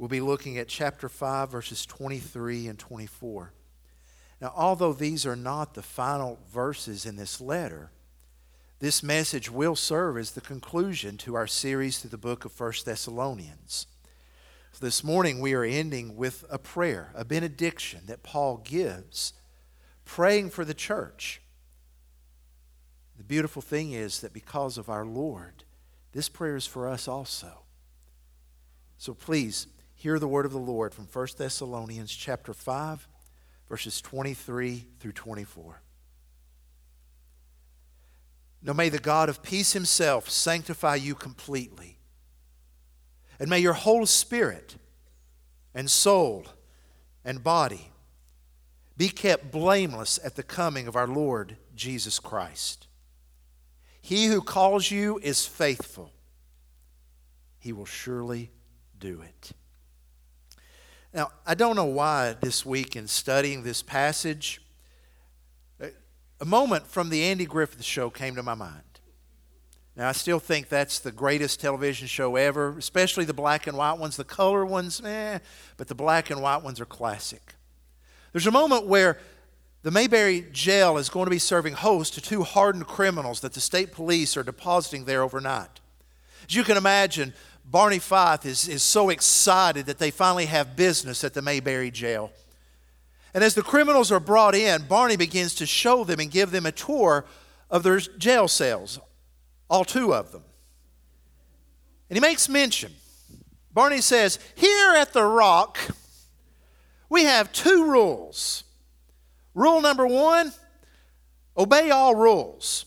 We'll be looking at chapter 5, verses 23 and 24. Now, although these are not the final verses in this letter, this message will serve as the conclusion to our series through the book of 1 Thessalonians. So this morning we are ending with a prayer, a benediction that Paul gives, praying for the church. The beautiful thing is that because of our Lord, this prayer is for us also. So please hear the word of the Lord from 1 Thessalonians chapter 5 verses 23 through 24. Now may the God of peace himself sanctify you completely. And may your whole spirit and soul and body be kept blameless at the coming of our Lord Jesus Christ. He who calls you is faithful. He will surely do it. Now, I don't know why this week in studying this passage, a moment from the Andy Griffith show came to my mind. Now, I still think that's the greatest television show ever, especially the black and white ones. The color ones, eh, but the black and white ones are classic. There's a moment where the Mayberry jail is going to be serving host to two hardened criminals that the state police are depositing there overnight. As you can imagine, Barney Fife is, is so excited that they finally have business at the Mayberry jail. And as the criminals are brought in, Barney begins to show them and give them a tour of their jail cells, all two of them. And he makes mention. Barney says, Here at the Rock, we have two rules. Rule number one obey all rules.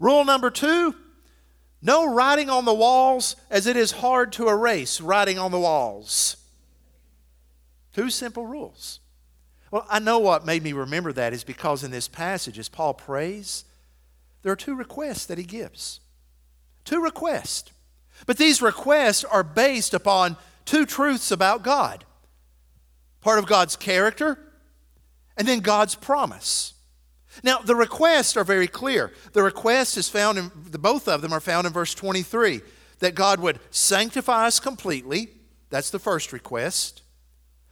Rule number two no writing on the walls, as it is hard to erase writing on the walls. Two simple rules. Well, I know what made me remember that is because in this passage, as Paul prays, there are two requests that he gives. Two requests. But these requests are based upon two truths about God part of God's character, and then God's promise. Now, the requests are very clear. The request is found in, the, both of them are found in verse 23 that God would sanctify us completely. That's the first request.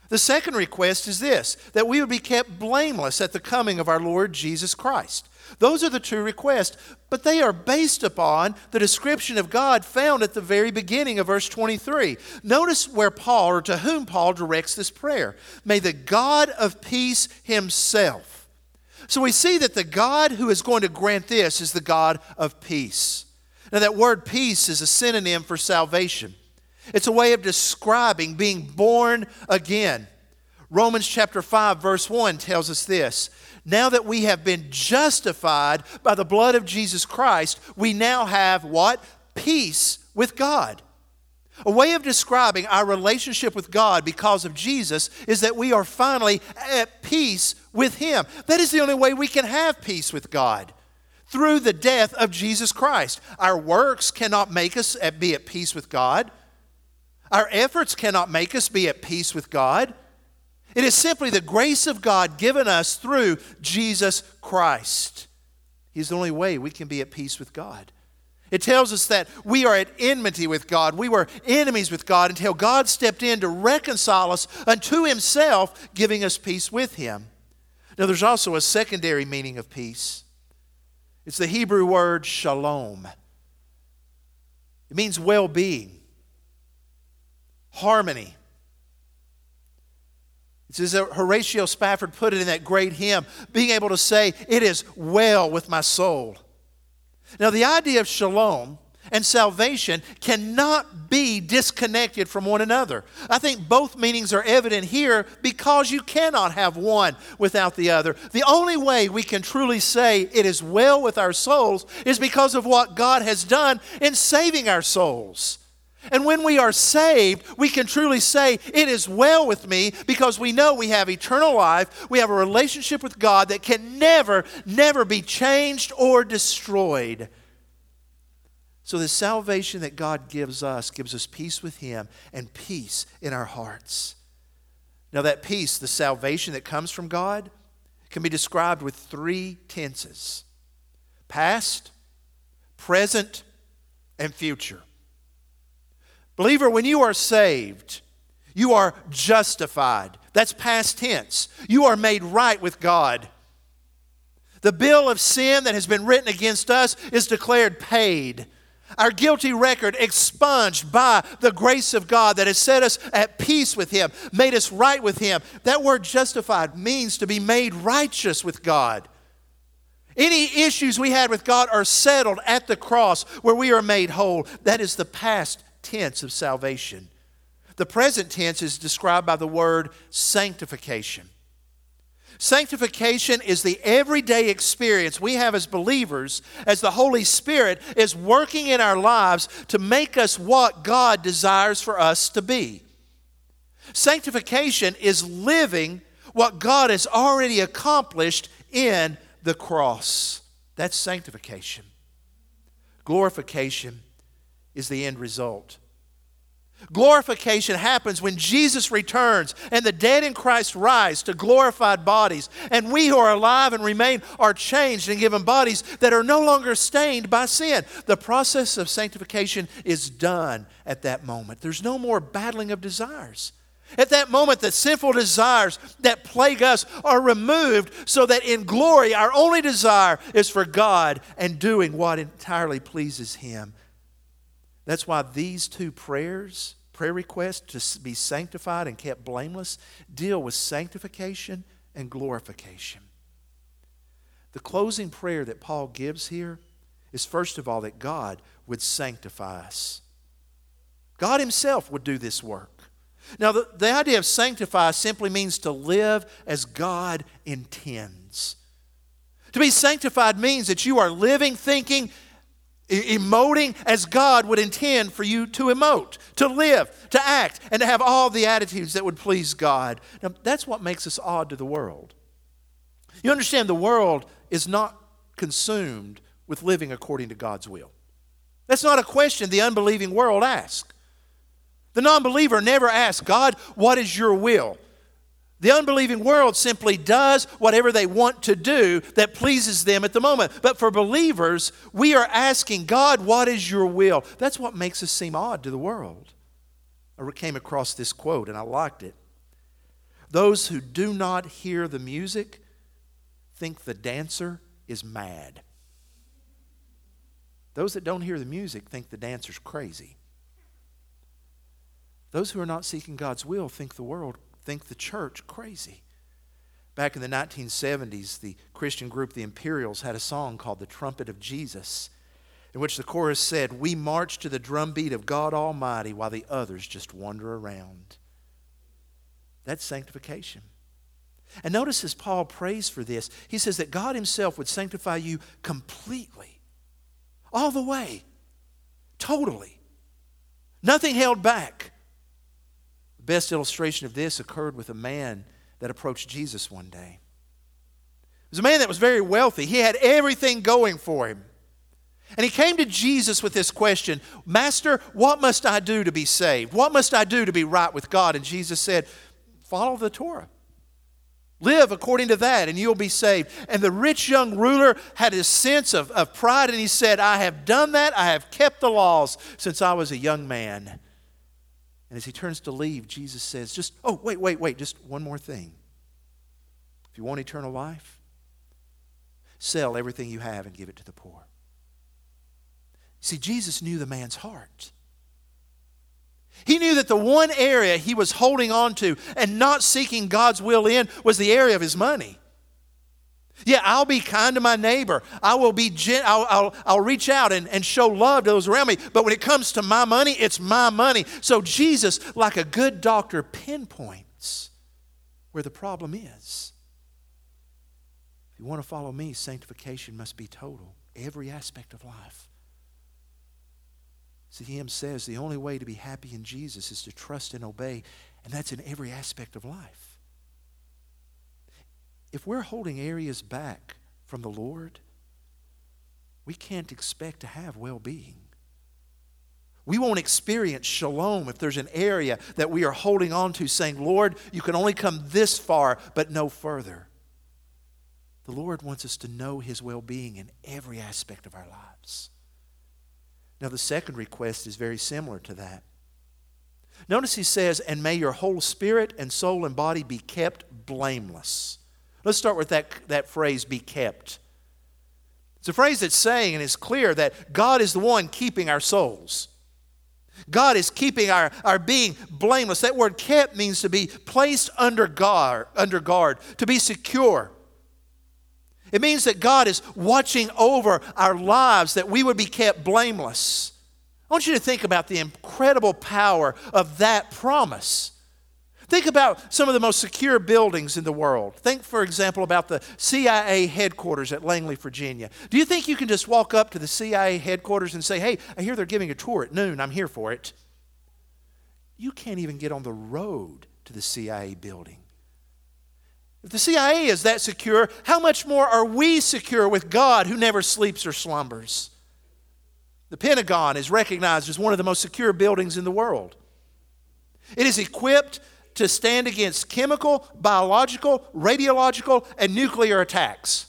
The second request is this that we would be kept blameless at the coming of our Lord Jesus Christ. Those are the two requests, but they are based upon the description of God found at the very beginning of verse 23. Notice where Paul, or to whom Paul directs this prayer. May the God of peace himself so we see that the God who is going to grant this is the God of peace. Now, that word peace is a synonym for salvation, it's a way of describing being born again. Romans chapter 5, verse 1 tells us this. Now that we have been justified by the blood of Jesus Christ, we now have what? Peace with God. A way of describing our relationship with God because of Jesus is that we are finally at peace with Him. That is the only way we can have peace with God through the death of Jesus Christ. Our works cannot make us be at peace with God, our efforts cannot make us be at peace with God. It is simply the grace of God given us through Jesus Christ. He's the only way we can be at peace with God. It tells us that we are at enmity with God. We were enemies with God until God stepped in to reconcile us unto Himself, giving us peace with Him. Now, there's also a secondary meaning of peace. It's the Hebrew word shalom. It means well being, harmony. It's as Horatio Spafford put it in that great hymn being able to say, It is well with my soul. Now, the idea of shalom and salvation cannot be disconnected from one another. I think both meanings are evident here because you cannot have one without the other. The only way we can truly say it is well with our souls is because of what God has done in saving our souls. And when we are saved, we can truly say, It is well with me because we know we have eternal life. We have a relationship with God that can never, never be changed or destroyed. So, the salvation that God gives us gives us peace with Him and peace in our hearts. Now, that peace, the salvation that comes from God, can be described with three tenses past, present, and future. Believer, when you are saved, You are justified. That's past tense. You are made right with God. The bill of sin that has been written against us is declared paid. Our guilty record expunged by the grace of God that has set us at peace with Him, made us right with Him. That word justified means to be made righteous with God. Any issues we had with God are settled at the cross where we are made whole. That is the past tense of salvation. The present tense is described by the word sanctification. Sanctification is the everyday experience we have as believers as the Holy Spirit is working in our lives to make us what God desires for us to be. Sanctification is living what God has already accomplished in the cross. That's sanctification. Glorification is the end result. Glorification happens when Jesus returns and the dead in Christ rise to glorified bodies, and we who are alive and remain are changed and given bodies that are no longer stained by sin. The process of sanctification is done at that moment. There's no more battling of desires. At that moment, the sinful desires that plague us are removed so that in glory, our only desire is for God and doing what entirely pleases Him. That's why these two prayers, prayer requests to be sanctified and kept blameless, deal with sanctification and glorification. The closing prayer that Paul gives here is first of all that God would sanctify us. God Himself would do this work. Now, the, the idea of sanctify simply means to live as God intends. To be sanctified means that you are living, thinking, emoting as God would intend for you to emote, to live, to act, and to have all the attitudes that would please God. Now, that's what makes us odd to the world. You understand, the world is not consumed with living according to God's will. That's not a question the unbelieving world asks. The non believer never asks, God, what is your will? The unbelieving world simply does whatever they want to do that pleases them at the moment. But for believers, we are asking, God, what is your will? That's what makes us seem odd to the world. I came across this quote and I liked it. Those who do not hear the music think the dancer is mad. Those that don't hear the music think the dancer's crazy. Those who are not seeking God's will think the world think the church crazy. Back in the 1970s, the Christian group the Imperials had a song called The Trumpet of Jesus, in which the chorus said, We march to the drumbeat of God Almighty while the others just wander around. That's sanctification. And notice as Paul prays for this, he says that God Himself would sanctify you completely, all the way, totally. Nothing held back best illustration of this occurred with a man that approached Jesus one day. It was a man that was very wealthy, he had everything going for him. And he came to Jesus with this question Master, what must I do to be saved? What must I do to be right with God? And Jesus said, Follow the Torah. Live according to that, and you'll be saved. And the rich young ruler had a sense of, of pride, and he said, I have done that. I have kept the laws since I was a young man. And as he turns to leave, Jesus says, just, oh, wait, wait, wait, just one more thing. If you want eternal life, sell everything you have and give it to the poor. See, Jesus knew the man's heart. He knew that the one area he was holding on to and not seeking God's will in was the area of his money. Yeah, I'll be kind to my neighbor. I will be, gen- I'll, I'll, I'll reach out and, and show love to those around me. But when it comes to my money, it's my money. So Jesus, like a good doctor, pinpoints where the problem is. If you want to follow me, sanctification must be total, every aspect of life. C.M. says the only way to be happy in Jesus is to trust and obey, and that's in every aspect of life if we're holding areas back from the Lord, we can't expect to have well being. We won't experience shalom if there's an area that we are holding on to, saying, Lord, you can only come this far, but no further. The Lord wants us to know His well being in every aspect of our lives. Now, the second request is very similar to that. Notice he says, and may your whole spirit and soul and body be kept blameless. Let's start with that, that phrase, be kept. It's a phrase that's saying, and it's clear that God is the one keeping our souls. God is keeping our, our being blameless. That word kept means to be placed under guard, under guard, to be secure. It means that God is watching over our lives, that we would be kept blameless. I want you to think about the incredible power of that promise. Think about some of the most secure buildings in the world. Think, for example, about the CIA headquarters at Langley, Virginia. Do you think you can just walk up to the CIA headquarters and say, Hey, I hear they're giving a tour at noon. I'm here for it? You can't even get on the road to the CIA building. If the CIA is that secure, how much more are we secure with God who never sleeps or slumbers? The Pentagon is recognized as one of the most secure buildings in the world. It is equipped to stand against chemical, biological, radiological, and nuclear attacks.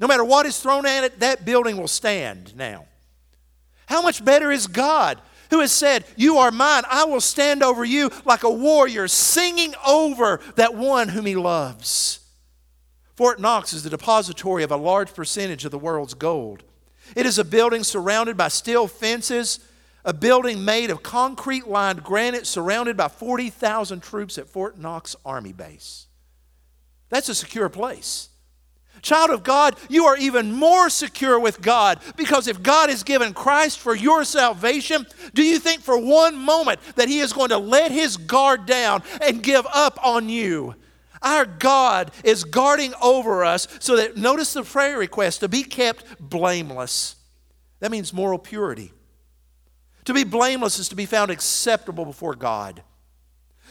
No matter what is thrown at it, that building will stand now. How much better is God, who has said, You are mine, I will stand over you like a warrior, singing over that one whom he loves? Fort Knox is the depository of a large percentage of the world's gold. It is a building surrounded by steel fences a building made of concrete lined granite surrounded by 40,000 troops at Fort Knox Army Base. That's a secure place. Child of God, you are even more secure with God because if God has given Christ for your salvation, do you think for one moment that He is going to let His guard down and give up on you? Our God is guarding over us so that, notice the prayer request, to be kept blameless. That means moral purity. To be blameless is to be found acceptable before God.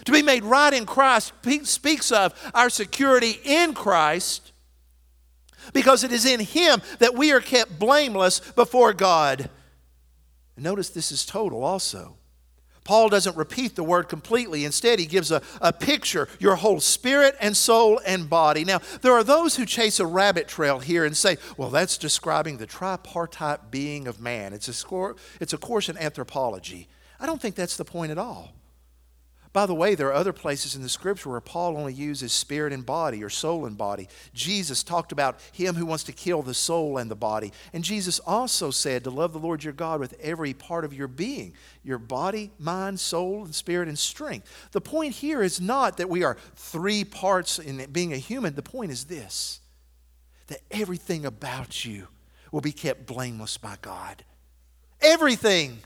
To be made right in Christ speaks of our security in Christ because it is in Him that we are kept blameless before God. Notice this is total also. Paul doesn't repeat the word completely. Instead, he gives a, a picture your whole spirit and soul and body. Now, there are those who chase a rabbit trail here and say, well, that's describing the tripartite being of man. It's a, score, it's a course in anthropology. I don't think that's the point at all. By the way, there are other places in the scripture where Paul only uses spirit and body or soul and body. Jesus talked about him who wants to kill the soul and the body. And Jesus also said to love the Lord your God with every part of your being your body, mind, soul, and spirit, and strength. The point here is not that we are three parts in being a human. The point is this that everything about you will be kept blameless by God. Everything.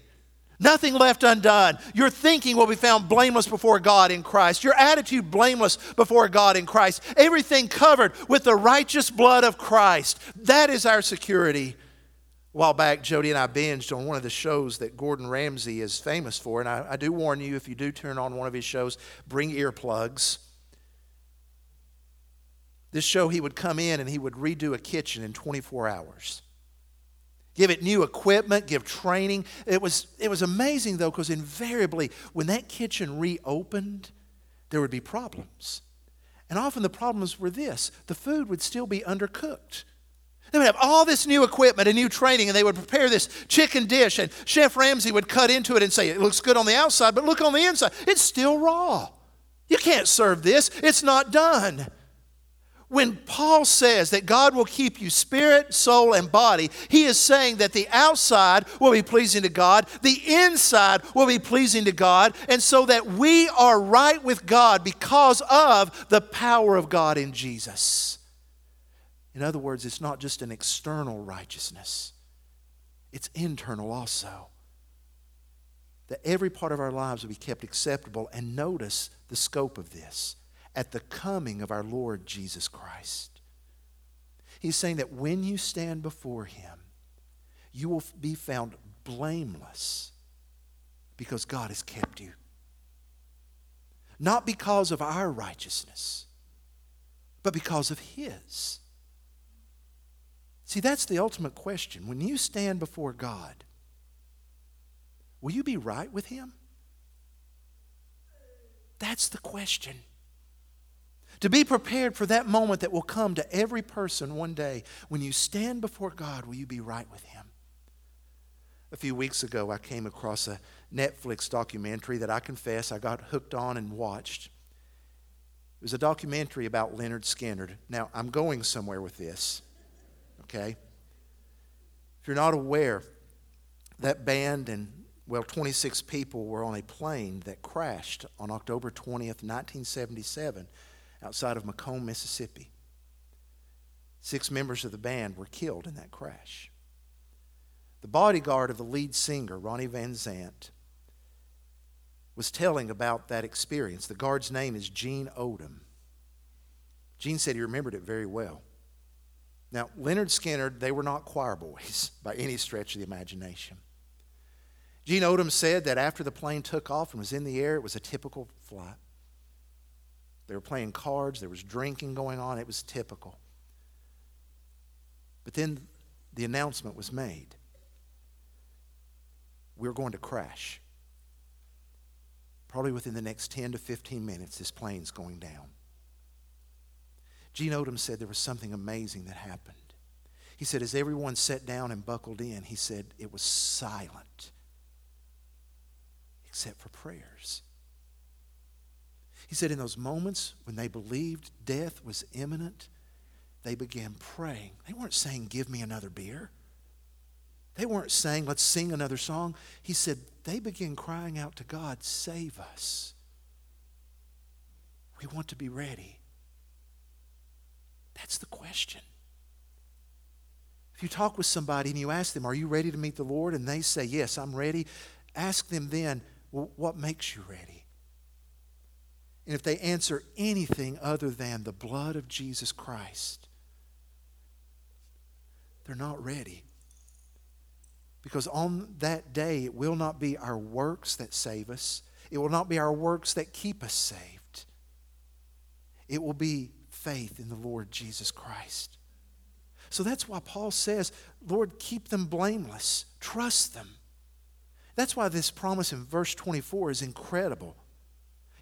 Nothing left undone. Your thinking will be found blameless before God in Christ. Your attitude blameless before God in Christ. Everything covered with the righteous blood of Christ. That is our security. A while back, Jody and I binged on one of the shows that Gordon Ramsay is famous for. And I, I do warn you, if you do turn on one of his shows, bring earplugs. This show, he would come in and he would redo a kitchen in 24 hours give it new equipment, give training. It was, it was amazing, though, because invariably, when that kitchen reopened, there would be problems. And often the problems were this the food would still be undercooked. They would have all this new equipment and new training, and they would prepare this chicken dish, and Chef Ramsay would cut into it and say, It looks good on the outside, but look on the inside. It's still raw. You can't serve this, it's not done. When Paul says that God will keep you spirit, soul, and body, he is saying that the outside will be pleasing to God, the inside will be pleasing to God, and so that we are right with God because of the power of God in Jesus. In other words, it's not just an external righteousness, it's internal also. That every part of our lives will be kept acceptable, and notice the scope of this at the coming of our Lord Jesus Christ. He's saying that when you stand before Him, you will be found blameless because God has kept you. Not because of our righteousness, but because of His. See, that's the ultimate question. When you stand before God, will you be right with Him? That's the question. To be prepared for that moment that will come to every person one day. When you stand before God, will you be right with Him? A few weeks ago, I came across a Netflix documentary that I confess I got hooked on and watched. It was a documentary about Lynyrd Skynyrd. Now, I'm going somewhere with this, okay? If you're not aware, that band and, well, 26 people were on a plane that crashed on October 20th, 1977, outside of McComb, Mississippi. Six members of the band were killed in that crash. The bodyguard of the lead singer, Ronnie Van Zant, was telling about that experience. The guard's name is Gene Odom. Gene said he remembered it very well. Now, Lynyrd Skynyrd, they were not choir boys by any stretch of the imagination. Gene Odom said that after the plane took off and was in the air, it was a typical flight. They were playing cards, there was drinking going on, it was typical. But then the announcement was made we're going to crash. Probably within the next 10 to 15 minutes, this plane's going down. Gene Odom said there was something amazing that happened. He said, as everyone sat down and buckled in, he said it was silent except for prayers. He said, in those moments when they believed death was imminent, they began praying. They weren't saying, Give me another beer. They weren't saying, Let's sing another song. He said, They began crying out to God, Save us. We want to be ready. That's the question. If you talk with somebody and you ask them, Are you ready to meet the Lord? and they say, Yes, I'm ready, ask them then, Well, what makes you ready? And if they answer anything other than the blood of Jesus Christ, they're not ready. Because on that day, it will not be our works that save us, it will not be our works that keep us saved. It will be faith in the Lord Jesus Christ. So that's why Paul says, Lord, keep them blameless, trust them. That's why this promise in verse 24 is incredible.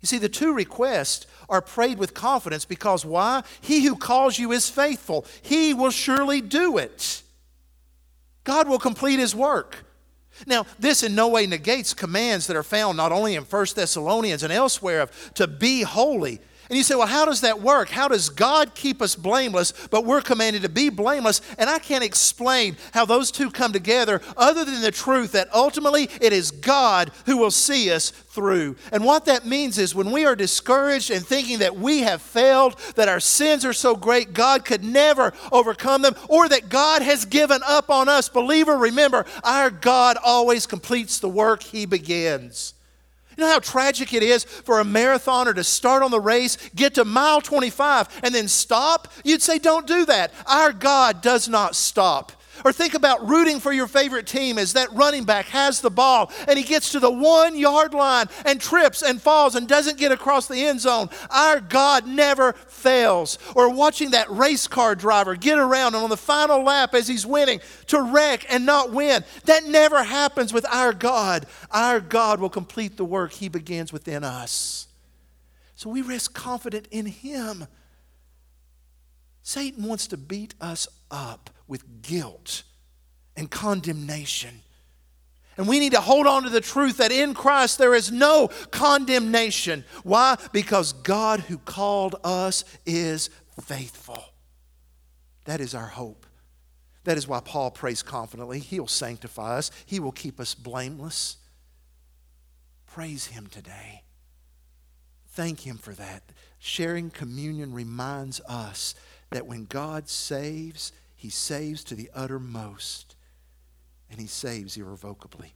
You see, the two requests are prayed with confidence because why? He who calls you is faithful. He will surely do it. God will complete his work. Now, this in no way negates commands that are found not only in 1 Thessalonians and elsewhere of to be holy, and you say, well, how does that work? How does God keep us blameless, but we're commanded to be blameless? And I can't explain how those two come together other than the truth that ultimately it is God who will see us through. And what that means is when we are discouraged and thinking that we have failed, that our sins are so great, God could never overcome them, or that God has given up on us, believer, remember, our God always completes the work he begins. You know how tragic it is for a marathoner to start on the race, get to mile 25, and then stop? You'd say, don't do that. Our God does not stop. Or think about rooting for your favorite team as that running back has the ball and he gets to the one yard line and trips and falls and doesn't get across the end zone. Our God never fails. Or watching that race car driver get around and on the final lap as he's winning to wreck and not win. That never happens with our God. Our God will complete the work he begins within us. So we rest confident in him. Satan wants to beat us up with guilt and condemnation. And we need to hold on to the truth that in Christ there is no condemnation. Why? Because God who called us is faithful. That is our hope. That is why Paul prays confidently. He'll sanctify us, He will keep us blameless. Praise Him today. Thank Him for that. Sharing communion reminds us that when God saves, he saves to the uttermost, and He saves irrevocably.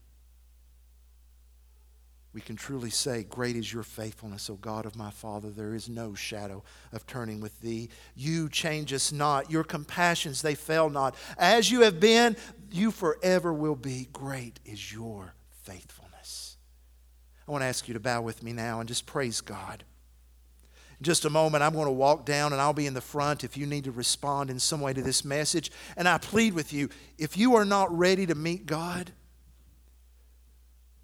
We can truly say, Great is your faithfulness, O God of my Father. There is no shadow of turning with thee. You change us not. Your compassions, they fail not. As you have been, you forever will be. Great is your faithfulness. I want to ask you to bow with me now and just praise God just a moment, I'm going to walk down and I'll be in the front if you need to respond in some way to this message. And I plead with you if you are not ready to meet God,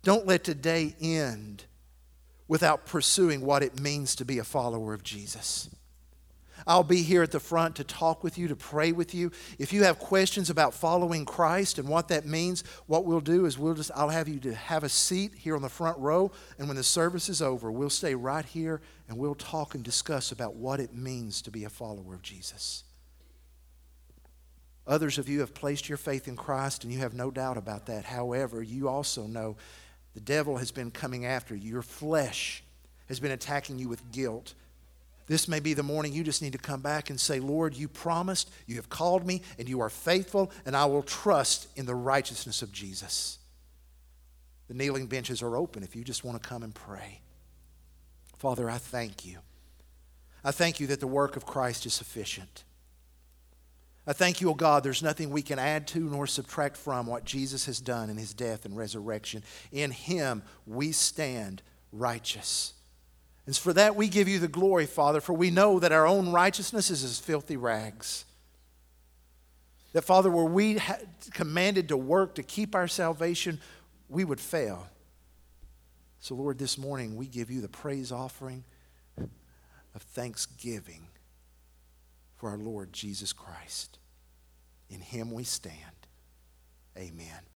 don't let today end without pursuing what it means to be a follower of Jesus. I'll be here at the front to talk with you, to pray with you. If you have questions about following Christ and what that means, what we'll do is we'll just I'll have you to have a seat here on the front row and when the service is over, we'll stay right here and we'll talk and discuss about what it means to be a follower of Jesus. Others of you have placed your faith in Christ and you have no doubt about that. However, you also know the devil has been coming after you. Your flesh has been attacking you with guilt. This may be the morning you just need to come back and say, Lord, you promised, you have called me, and you are faithful, and I will trust in the righteousness of Jesus. The kneeling benches are open if you just want to come and pray. Father, I thank you. I thank you that the work of Christ is sufficient. I thank you, O oh God, there's nothing we can add to nor subtract from what Jesus has done in his death and resurrection. In him we stand righteous. And for that we give you the glory, Father, for we know that our own righteousness is as filthy rags. That, Father, were we commanded to work to keep our salvation, we would fail. So, Lord, this morning we give you the praise offering of thanksgiving for our Lord Jesus Christ. In him we stand. Amen.